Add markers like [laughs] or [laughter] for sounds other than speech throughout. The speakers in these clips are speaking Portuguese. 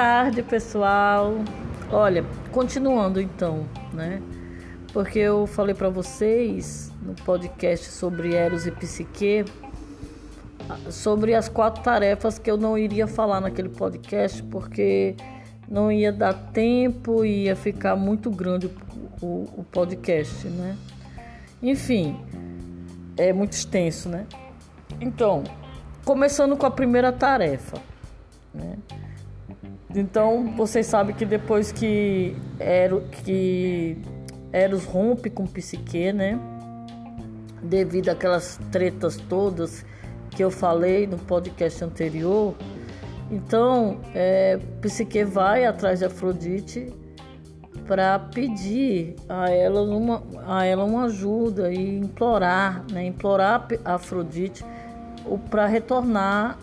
tarde, pessoal. Olha, continuando então, né? Porque eu falei para vocês no podcast sobre Eros e Psique sobre as quatro tarefas que eu não iria falar naquele podcast porque não ia dar tempo e ia ficar muito grande o, o podcast, né? Enfim, é muito extenso, né? Então, começando com a primeira tarefa, né? Então, vocês sabem que depois que, Ero, que Eros rompe com Psique, né? Devido àquelas tretas todas que eu falei no podcast anterior, então é, Psique vai atrás de Afrodite para pedir a ela uma, a ela uma ajuda e implorar, né? Implorar a Afrodite para retornar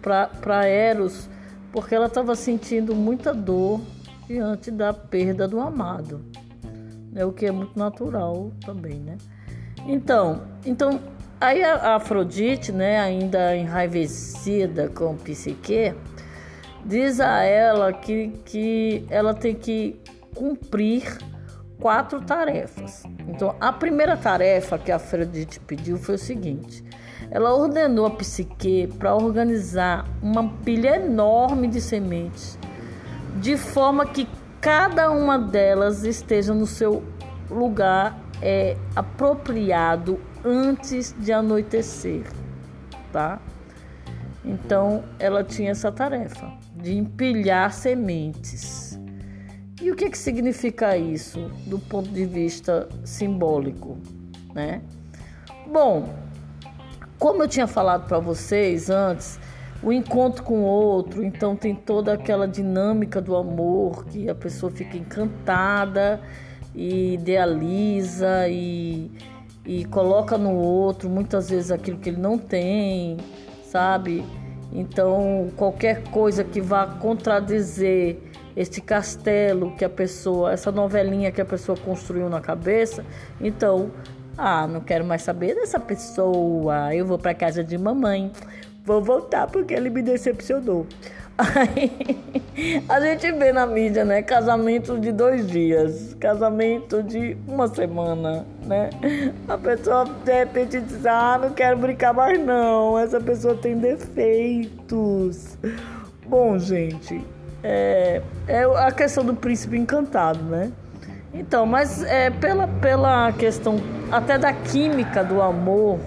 para Eros porque ela estava sentindo muita dor diante da perda do amado, né? o que é muito natural também, né? Então, então aí a Afrodite, né, ainda enraivecida com Psique, diz a ela que, que ela tem que cumprir quatro tarefas. Então, a primeira tarefa que a Afrodite pediu foi o seguinte: ela ordenou a psique para organizar uma pilha enorme de sementes, de forma que cada uma delas esteja no seu lugar é, apropriado antes de anoitecer, tá? Então ela tinha essa tarefa de empilhar sementes. E o que, que significa isso do ponto de vista simbólico, né? Bom, como eu tinha falado para vocês antes, o encontro com o outro, então tem toda aquela dinâmica do amor que a pessoa fica encantada e idealiza e, e coloca no outro muitas vezes aquilo que ele não tem, sabe? Então, qualquer coisa que vá contradizer este castelo que a pessoa, essa novelinha que a pessoa construiu na cabeça, então ah, não quero mais saber dessa pessoa. Eu vou para casa de mamãe. Vou voltar porque ele me decepcionou. Aí, [laughs] a gente vê na mídia, né? Casamento de dois dias, casamento de uma semana, né? A pessoa de repente diz: Ah, não quero brincar mais, não. Essa pessoa tem defeitos. Bom, gente, é, é a questão do príncipe encantado, né? Então, mas é, pela, pela questão até da química do amor,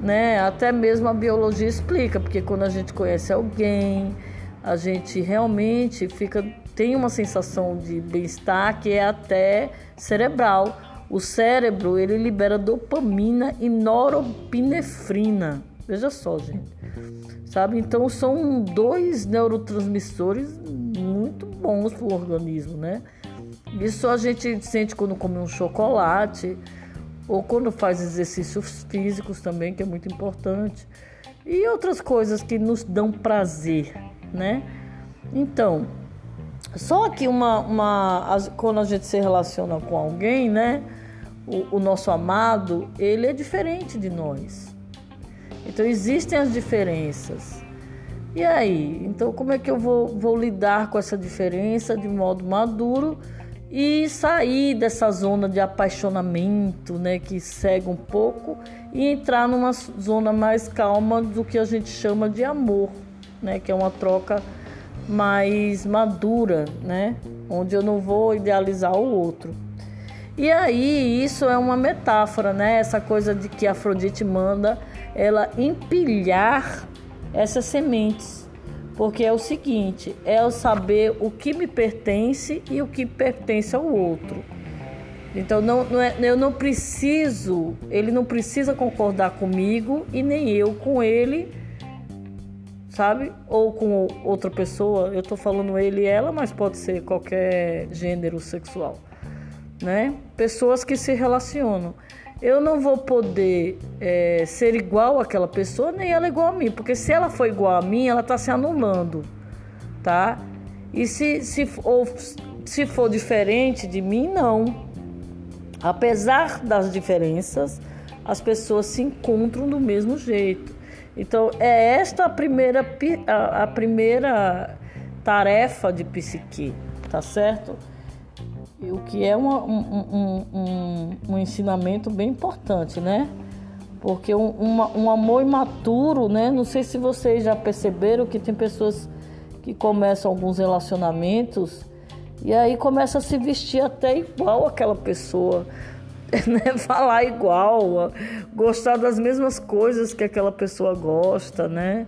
né? Até mesmo a biologia explica, porque quando a gente conhece alguém, a gente realmente fica tem uma sensação de bem-estar que é até cerebral. O cérebro ele libera dopamina e noropinefrina. Veja só, gente. Sabe? Então são dois neurotransmissores muito bons para o organismo, né? Isso a gente sente quando come um chocolate ou quando faz exercícios físicos também, que é muito importante. E outras coisas que nos dão prazer, né? Então, só que uma, uma quando a gente se relaciona com alguém, né? O, o nosso amado, ele é diferente de nós. Então existem as diferenças. E aí? Então como é que eu vou, vou lidar com essa diferença de modo maduro? E sair dessa zona de apaixonamento, né, que cega um pouco e entrar numa zona mais calma do que a gente chama de amor, né, que é uma troca mais madura, né, onde eu não vou idealizar o outro. E aí isso é uma metáfora, né, essa coisa de que Afrodite manda ela empilhar essas sementes porque é o seguinte, é o saber o que me pertence e o que pertence ao outro. Então não, não é, eu não preciso, ele não precisa concordar comigo e nem eu com ele, sabe? Ou com outra pessoa. Eu estou falando ele e ela, mas pode ser qualquer gênero sexual, né? Pessoas que se relacionam eu não vou poder é, ser igual àquela pessoa, nem ela igual a mim, porque se ela for igual a mim, ela está se anulando, tá? E se, se, ou, se for diferente de mim, não. Apesar das diferenças, as pessoas se encontram do mesmo jeito. Então, é esta a primeira, a, a primeira tarefa de psique, tá certo? O que é um, um, um, um, ensinamento bem importante, né? Porque um, um amor imaturo, né? Não sei se vocês já perceberam que tem pessoas que começam alguns relacionamentos e aí começa a se vestir até igual aquela pessoa, [laughs] né? Falar igual, gostar das mesmas coisas que aquela pessoa gosta, né?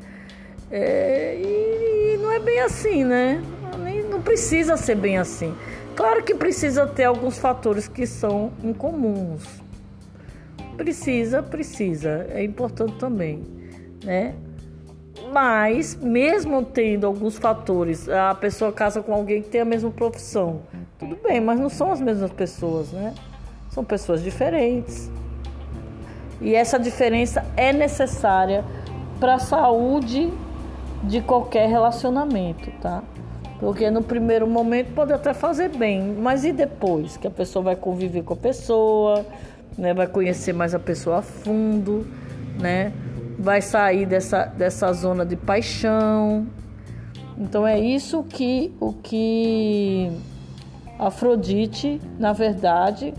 É, e, e não é bem assim, né? Nem, não precisa ser bem assim. Claro que precisa ter alguns fatores que são incomuns. Precisa, precisa, é importante também, né? Mas, mesmo tendo alguns fatores, a pessoa casa com alguém que tem a mesma profissão, tudo bem, mas não são as mesmas pessoas, né? São pessoas diferentes. E essa diferença é necessária para a saúde de qualquer relacionamento, tá? Porque no primeiro momento pode até fazer bem, mas e depois? Que a pessoa vai conviver com a pessoa, né? vai conhecer mais a pessoa a fundo, né? vai sair dessa, dessa zona de paixão. Então é isso que o que Afrodite, na verdade,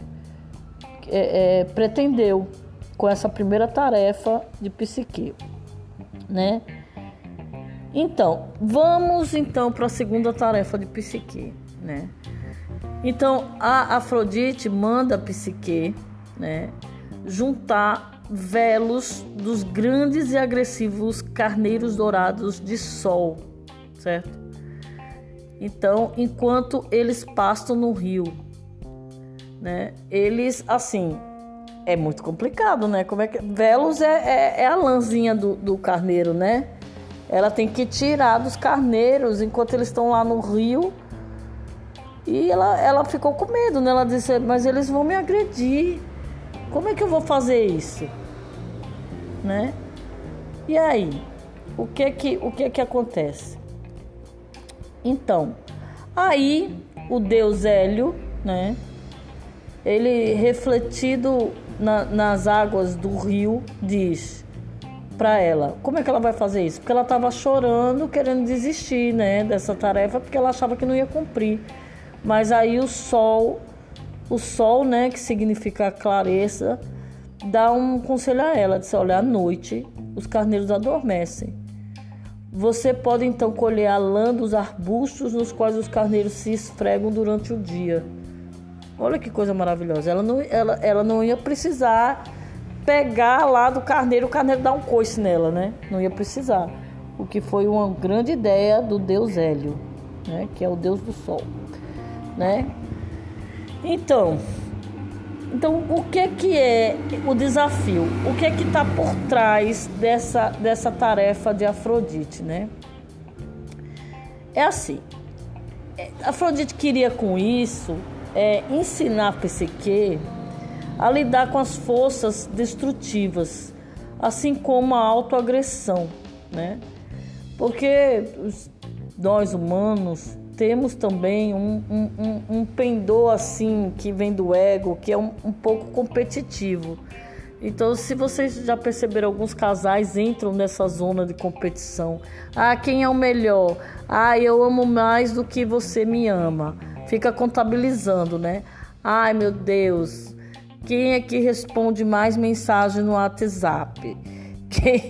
é, é, pretendeu com essa primeira tarefa de psique, né? Então, vamos então para a segunda tarefa de Psique, né? Então, a Afrodite manda a Psique, né, juntar velos dos grandes e agressivos carneiros dourados de sol, certo? Então, enquanto eles pastam no rio, né? Eles, assim, é muito complicado, né? Como é que velos é, é, é a lãzinha do, do carneiro, né? Ela tem que tirar dos carneiros enquanto eles estão lá no rio. E ela, ela ficou com medo, né? Ela disse, mas eles vão me agredir. Como é que eu vou fazer isso? Né? E aí, o que que, o que que acontece? Então, aí o deus Hélio, né? Ele refletido na, nas águas do rio diz: para ela. Como é que ela vai fazer isso? Porque ela estava chorando, querendo desistir, né, dessa tarefa, porque ela achava que não ia cumprir. Mas aí o sol, o sol, né, que significa clareza, dá um conselho a ela, disse: "Olha, à noite os carneiros adormecem. Você pode então colher a lã dos arbustos nos quais os carneiros se esfregam durante o dia." Olha que coisa maravilhosa. Ela não, ela, ela não ia precisar pegar lá do carneiro, o carneiro dar um coice nela, né? Não ia precisar. O que foi uma grande ideia do deus Hélio, né? Que é o deus do sol, né? Então, então o que que é o desafio? O que é que está por trás dessa dessa tarefa de Afrodite, né? É assim. É, Afrodite queria com isso é, ensinar Psique a lidar com as forças destrutivas, assim como a autoagressão, né? Porque nós humanos temos também um, um, um, pendor assim que vem do ego, que é um, um pouco competitivo. Então, se vocês já perceberam, alguns casais entram nessa zona de competição. Ah, quem é o melhor? Ah, eu amo mais do que você me ama. Fica contabilizando, né? Ai, meu Deus, quem é que responde mais mensagem no WhatsApp? Quem...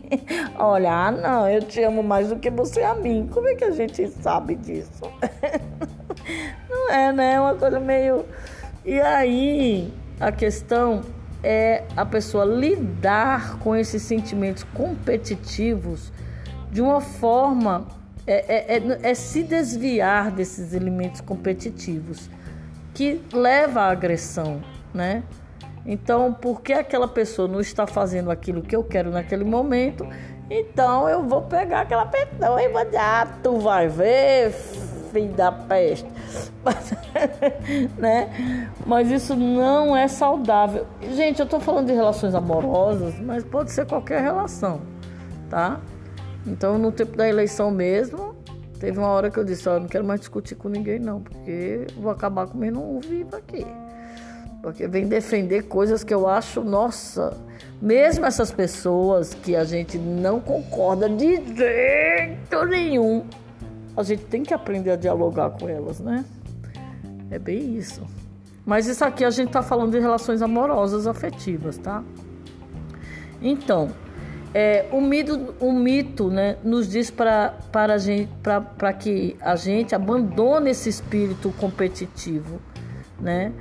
[laughs] Olha, ah, não, eu te amo mais do que você a mim. Como é que a gente sabe disso? [laughs] Não é, né? É uma coisa meio. E aí, a questão é a pessoa lidar com esses sentimentos competitivos de uma forma. É, é, é, é se desviar desses elementos competitivos que leva à agressão né? Então, porque aquela pessoa não está fazendo aquilo que eu quero naquele momento, então eu vou pegar aquela pessoa e vou dizer, ah, tu vai ver, filho da peste. Mas, [laughs] né? Mas isso não é saudável. Gente, eu estou falando de relações amorosas, mas pode ser qualquer relação, tá? Então, no tempo da eleição mesmo, teve uma hora que eu disse, ó, oh, não quero mais discutir com ninguém não, porque vou acabar comendo um vivo aqui. Porque vem defender coisas que eu acho, nossa, mesmo essas pessoas que a gente não concorda de jeito nenhum, a gente tem que aprender a dialogar com elas, né? É bem isso. Mas isso aqui a gente tá falando de relações amorosas, afetivas, tá? Então, é, o mito, o mito né, nos diz para que a gente abandone esse espírito competitivo, né?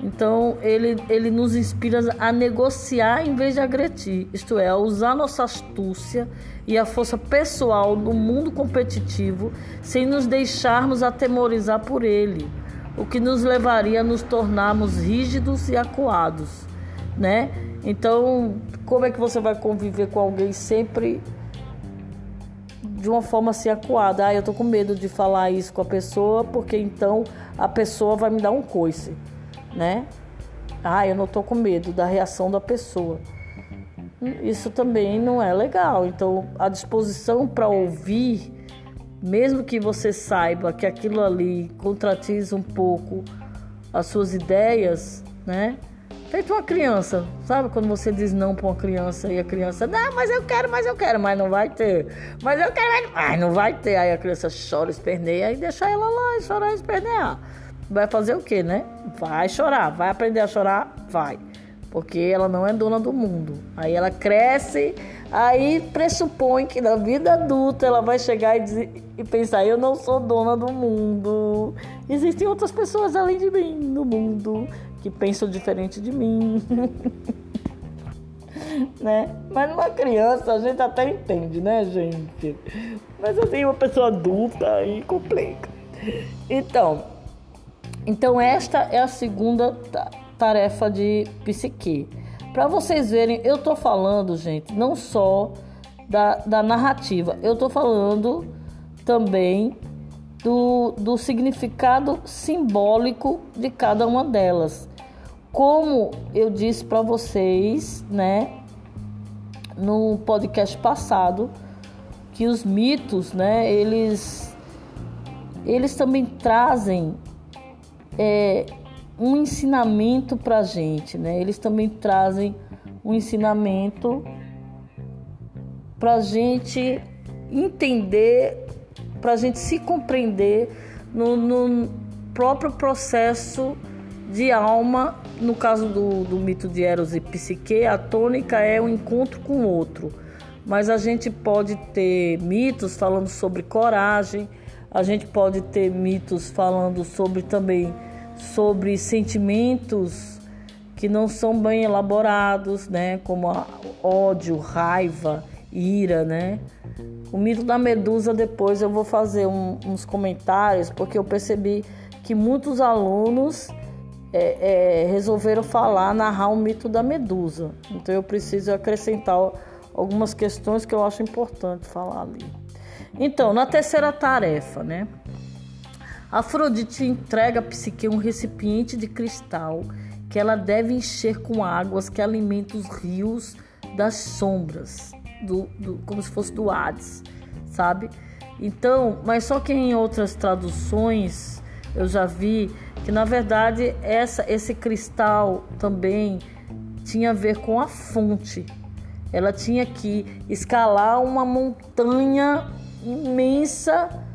Então, ele, ele nos inspira a negociar em vez de agredir, isto é, a usar nossa astúcia e a força pessoal no mundo competitivo sem nos deixarmos atemorizar por ele, o que nos levaria a nos tornarmos rígidos e acuados, né? Então, como é que você vai conviver com alguém sempre de uma forma assim acuada? Ah, eu tô com medo de falar isso com a pessoa, porque então a pessoa vai me dar um coice né? Ah, eu não tô com medo da reação da pessoa. Isso também não é legal. Então, a disposição para ouvir, mesmo que você saiba que aquilo ali contratiza um pouco as suas ideias, né? Feito uma criança, sabe quando você diz não para uma criança e a criança, não, mas eu quero, mas eu quero, mas não vai ter. Mas eu quero, mas não vai ter. Aí a criança chora, esperneia e deixa ela lá e chorar e espernear vai fazer o quê, né? Vai chorar, vai aprender a chorar, vai. Porque ela não é dona do mundo. Aí ela cresce, aí pressupõe que na vida adulta ela vai chegar e, dizer, e pensar: eu não sou dona do mundo. Existem outras pessoas além de mim no mundo que pensam diferente de mim. [laughs] né? Mas numa criança a gente até entende, né, gente? Mas assim, uma pessoa adulta aí complica. Então, então, esta é a segunda tarefa de psique. Para vocês verem, eu estou falando, gente, não só da, da narrativa, eu estou falando também do, do significado simbólico de cada uma delas. Como eu disse para vocês, né, no podcast passado, que os mitos, né, eles, eles também trazem é, um ensinamento para a gente, né? Eles também trazem um ensinamento para a gente entender, para a gente se compreender no, no, próprio processo de alma. No caso do, do mito de Eros e Psique, a tônica é o encontro com o outro. Mas a gente pode ter mitos falando sobre coragem, a gente pode ter mitos falando sobre também sobre sentimentos que não são bem elaborados, né? Como ódio, raiva, ira, né? O mito da medusa depois eu vou fazer um, uns comentários porque eu percebi que muitos alunos é, é, resolveram falar, narrar o mito da medusa. Então eu preciso acrescentar algumas questões que eu acho importante falar ali. Então, na terceira tarefa, né? Afrodite entrega a Psique um recipiente de cristal que ela deve encher com águas que alimentam os rios das sombras, do, do, como se fosse do Hades, sabe? Então, mas só que em outras traduções eu já vi que na verdade essa, esse cristal também tinha a ver com a fonte. Ela tinha que escalar uma montanha imensa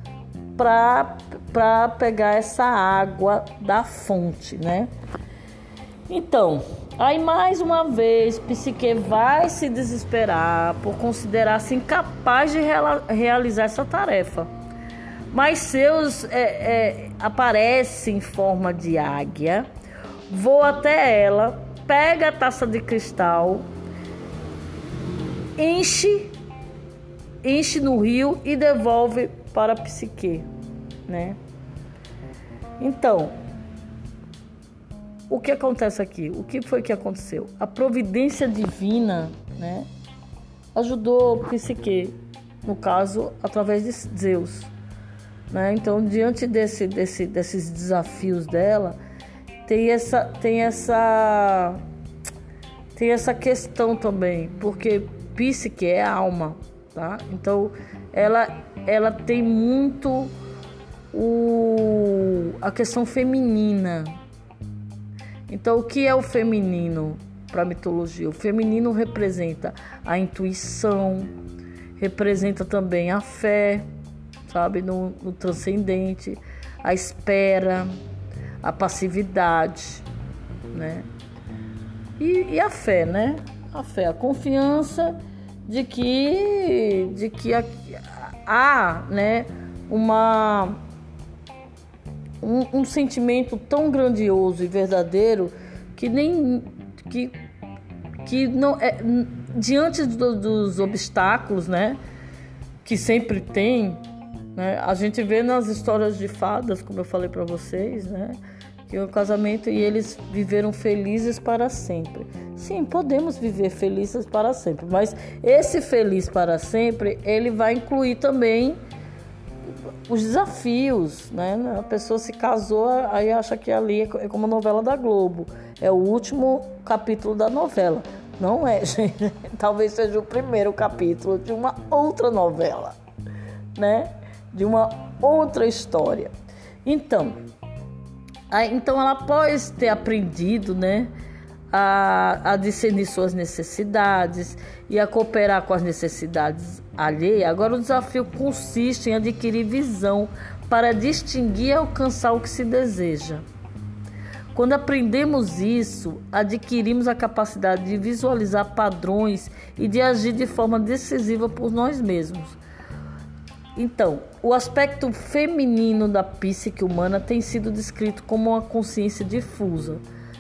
para pegar essa água da fonte, né? Então, aí mais uma vez, Psique vai se desesperar por considerar-se incapaz de realizar essa tarefa. Mas Zeus é, é, aparece em forma de águia, voa até ela, pega a taça de cristal, enche, enche no rio e devolve para a psique, né? Então, o que acontece aqui? O que foi que aconteceu? A providência divina, né, ajudou a psique, no caso, através de Zeus, né? Então, diante desse, desse, desses desafios dela, tem essa, tem essa, tem essa questão também, porque psique é alma, tá? Então, ela, ela tem muito o, a questão feminina. Então, o que é o feminino para a mitologia? O feminino representa a intuição, representa também a fé, sabe? No, no transcendente, a espera, a passividade, né? E, e, a fé, né? A fé, a confiança de que, de que há, né, uma um, um sentimento tão grandioso e verdadeiro que nem que que não é diante do, dos obstáculos, né, que sempre tem, né, a gente vê nas histórias de fadas, como eu falei para vocês, né, o casamento e eles viveram felizes para sempre. Sim, podemos viver felizes para sempre, mas esse feliz para sempre, ele vai incluir também os desafios, né? A pessoa se casou, aí acha que ali é como a novela da Globo, é o último capítulo da novela. Não é, [laughs] gente. Talvez seja o primeiro capítulo de uma outra novela, né? De uma outra história. Então, então ela após ter aprendido, né? A, a discernir suas necessidades e a cooperar com as necessidades alheias, agora o desafio consiste em adquirir visão para distinguir e alcançar o que se deseja. Quando aprendemos isso, adquirimos a capacidade de visualizar padrões e de agir de forma decisiva por nós mesmos. Então, o aspecto feminino da psique humana tem sido descrito como uma consciência difusa.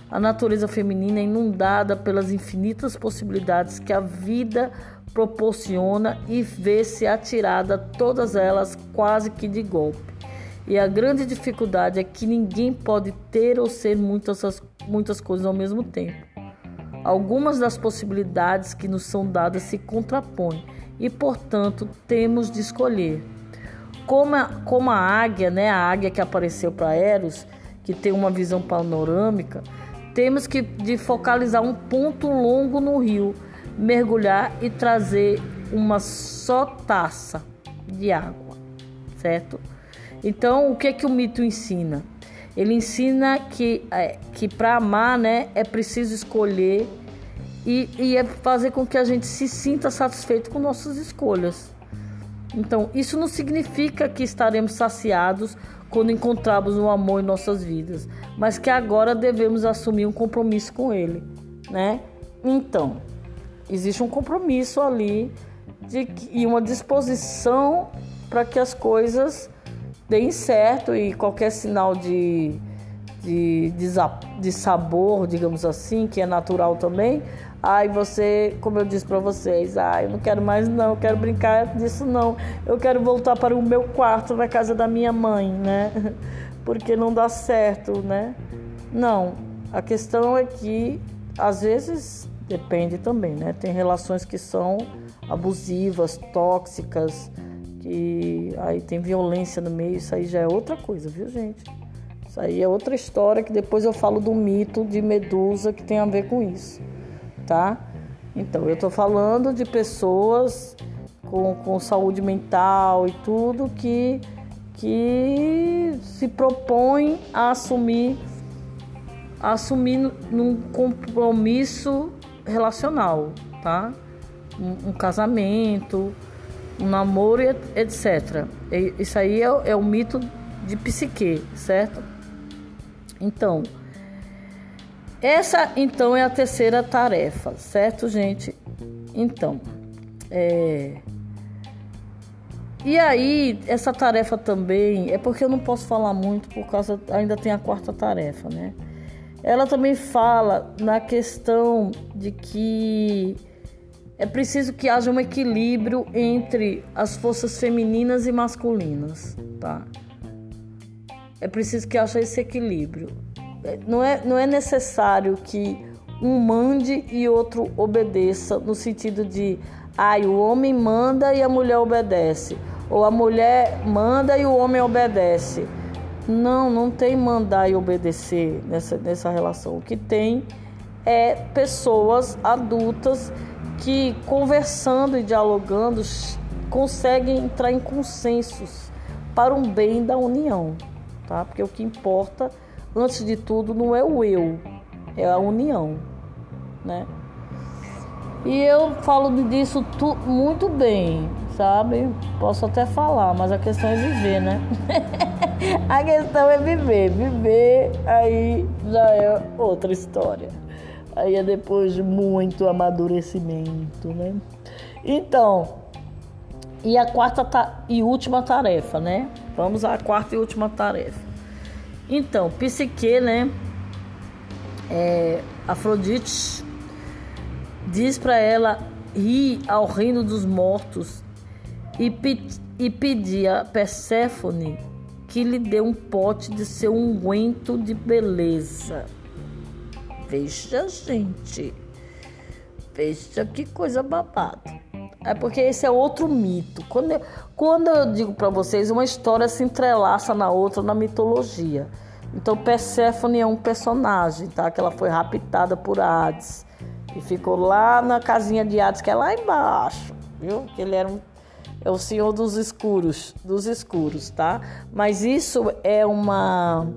A natureza feminina é inundada pelas infinitas possibilidades que a vida proporciona e vê-se atirada todas elas quase que de golpe. E a grande dificuldade é que ninguém pode ter ou ser muitas, muitas coisas ao mesmo tempo. Algumas das possibilidades que nos são dadas se contrapõem e, portanto, temos de escolher. Como a, como a águia, né, a águia que apareceu para Eros, que tem uma visão panorâmica, temos que de focalizar um ponto longo no rio, mergulhar e trazer uma só taça de água, certo? Então, o que é que o mito ensina? Ele ensina que, é, que para amar, né, é preciso escolher e, e é fazer com que a gente se sinta satisfeito com nossas escolhas. Então, isso não significa que estaremos saciados quando encontrarmos o amor em nossas vidas, mas que agora devemos assumir um compromisso com ele, né? Então, existe um compromisso ali de, e uma disposição para que as coisas deem certo e qualquer sinal de, de, de, de sabor, digamos assim, que é natural também, Ai, você, como eu disse para vocês, ai, eu não quero mais não, eu quero brincar disso não. Eu quero voltar para o meu quarto na casa da minha mãe, né? [laughs] Porque não dá certo, né? Não. A questão é que às vezes depende também, né? Tem relações que são abusivas, tóxicas, que aí tem violência no meio, isso aí já é outra coisa, viu, gente? Isso aí é outra história que depois eu falo do mito de Medusa que tem a ver com isso, tá? Então, eu tô falando de pessoas com, com saúde mental e tudo que, que se propõem a assumir, a assumir num compromisso relacional, tá? um, um casamento, um namoro, etc. Isso aí é, é o mito de psique, certo? Então, essa então é a terceira tarefa, certo, gente? Então, é... e aí essa tarefa também é porque eu não posso falar muito por causa ainda tem a quarta tarefa, né? Ela também fala na questão de que é preciso que haja um equilíbrio entre as forças femininas e masculinas, tá? É preciso que haja esse equilíbrio. Não é, não é necessário que um mande e outro obedeça, no sentido de, ai, ah, o homem manda e a mulher obedece, ou a mulher manda e o homem obedece. Não, não tem mandar e obedecer nessa, nessa relação. O que tem é pessoas adultas que conversando e dialogando conseguem entrar em consensos para um bem da união, tá? Porque o que importa, antes de tudo, não é o eu, é a união, né? E eu falo disso tu, muito bem, sabe? Posso até falar, mas a questão é viver, né? [laughs] a questão é viver. Viver aí já é outra história. Aí é depois de muito amadurecimento, né? Então, e a quarta e última tarefa, né? Vamos à quarta e última tarefa. Então, Psique, né? É, Afrodite diz para ela ir ao reino dos mortos e, pe e pedir a Perséfone que lhe dê um pote de seu unguento de beleza. Veja, gente. Veja que coisa babada. É porque esse é outro mito. Quando eu, quando eu digo para vocês, uma história se entrelaça na outra na mitologia. Então Perséfone é um personagem, tá? Que ela foi raptada por Hades e ficou lá na casinha de Hades, que é lá embaixo, viu? Que ele era um, é o senhor dos escuros, dos escuros, tá? Mas isso é uma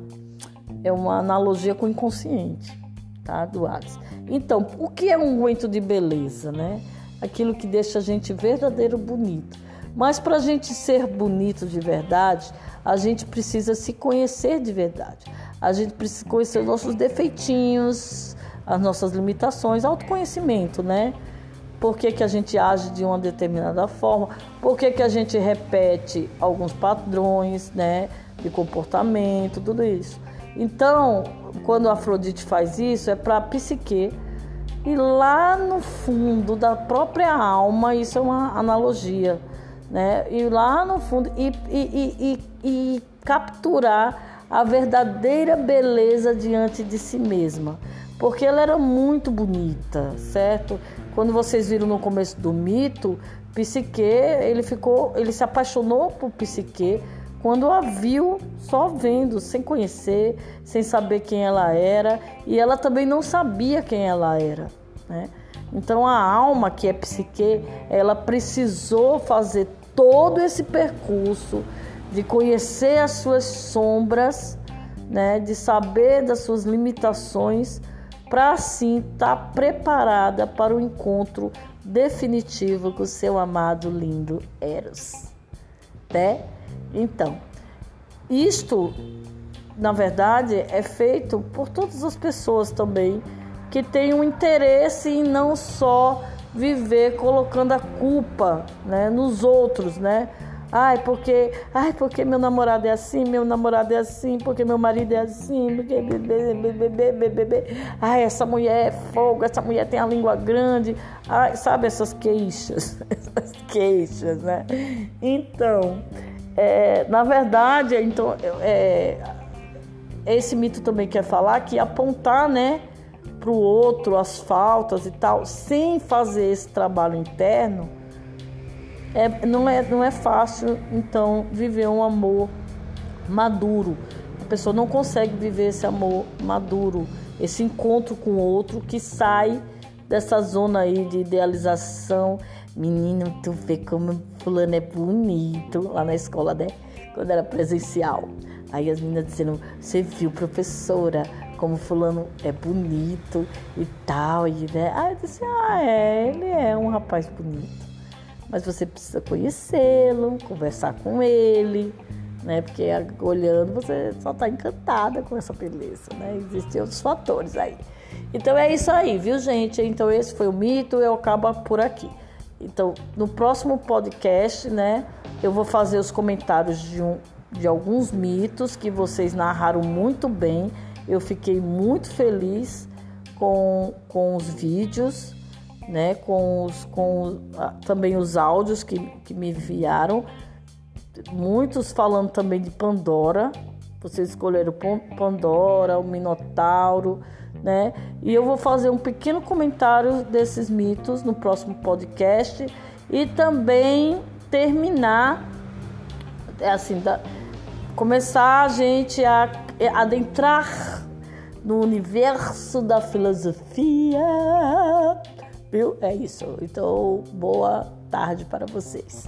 é uma analogia com o inconsciente, tá? Do Hades. Então, o que é um unguento de beleza, né? Aquilo que deixa a gente verdadeiro bonito. Mas para a gente ser bonito de verdade, a gente precisa se conhecer de verdade. A gente precisa conhecer os nossos defeitinhos, as nossas limitações, autoconhecimento, né? Por que, que a gente age de uma determinada forma? Por que, que a gente repete alguns padrões, né? De comportamento, tudo isso. Então, quando a Afrodite faz isso, é para a psique e lá no fundo da própria alma, isso é uma analogia, né? E lá no fundo, e, e, e, e capturar a verdadeira beleza diante de si mesma. Porque ela era muito bonita, certo? Quando vocês viram no começo do mito, Psique, ele ficou, ele se apaixonou por Psique quando a viu só vendo, sem conhecer, sem saber quem ela era, e ela também não sabia quem ela era, né? Então a alma que é psique, ela precisou fazer todo esse percurso de conhecer as suas sombras, né, de saber das suas limitações, para assim estar tá preparada para o encontro definitivo com o seu amado lindo Eros. Né? Então, isto, na verdade, é feito por todas as pessoas também que têm um interesse em não só viver colocando a culpa né, nos outros, né? Ai, porque, ai, porque meu namorado é assim, meu namorado é assim, porque meu marido é assim, porque bebê, bebê, bebê, bebê. Ai, essa mulher é fogo, essa mulher tem a língua grande. Ai, sabe essas queixas, [laughs] essas queixas, né? Então, é, na verdade, então, é, esse mito também quer falar que apontar, né, para o outro as faltas e tal, sem fazer esse trabalho interno, é, não, é, não é fácil, então, viver um amor maduro. A pessoa não consegue viver esse amor maduro, esse encontro com o outro que sai dessa zona aí de idealização Menino, tu vê como fulano é bonito lá na escola, né? Quando era presencial. Aí as meninas dizendo, você viu, professora, como fulano é bonito e tal, e né? Aí eu disse, ah, é, ele é um rapaz bonito. Mas você precisa conhecê-lo, conversar com ele, né? Porque olhando você só tá encantada com essa beleza, né? Existem outros fatores aí. Então é isso aí, viu, gente? Então esse foi o mito, eu acabo por aqui. Então, no próximo podcast, né, eu vou fazer os comentários de, um, de alguns mitos que vocês narraram muito bem. Eu fiquei muito feliz com, com os vídeos, né, com, os, com também os áudios que, que me enviaram. Muitos falando também de Pandora. Vocês escolheram Pandora, o Minotauro né? E eu vou fazer um pequeno comentário desses mitos no próximo podcast e também terminar, é assim, da, começar a gente a, adentrar no universo da filosofia. Viu? É isso. Então, boa tarde para vocês.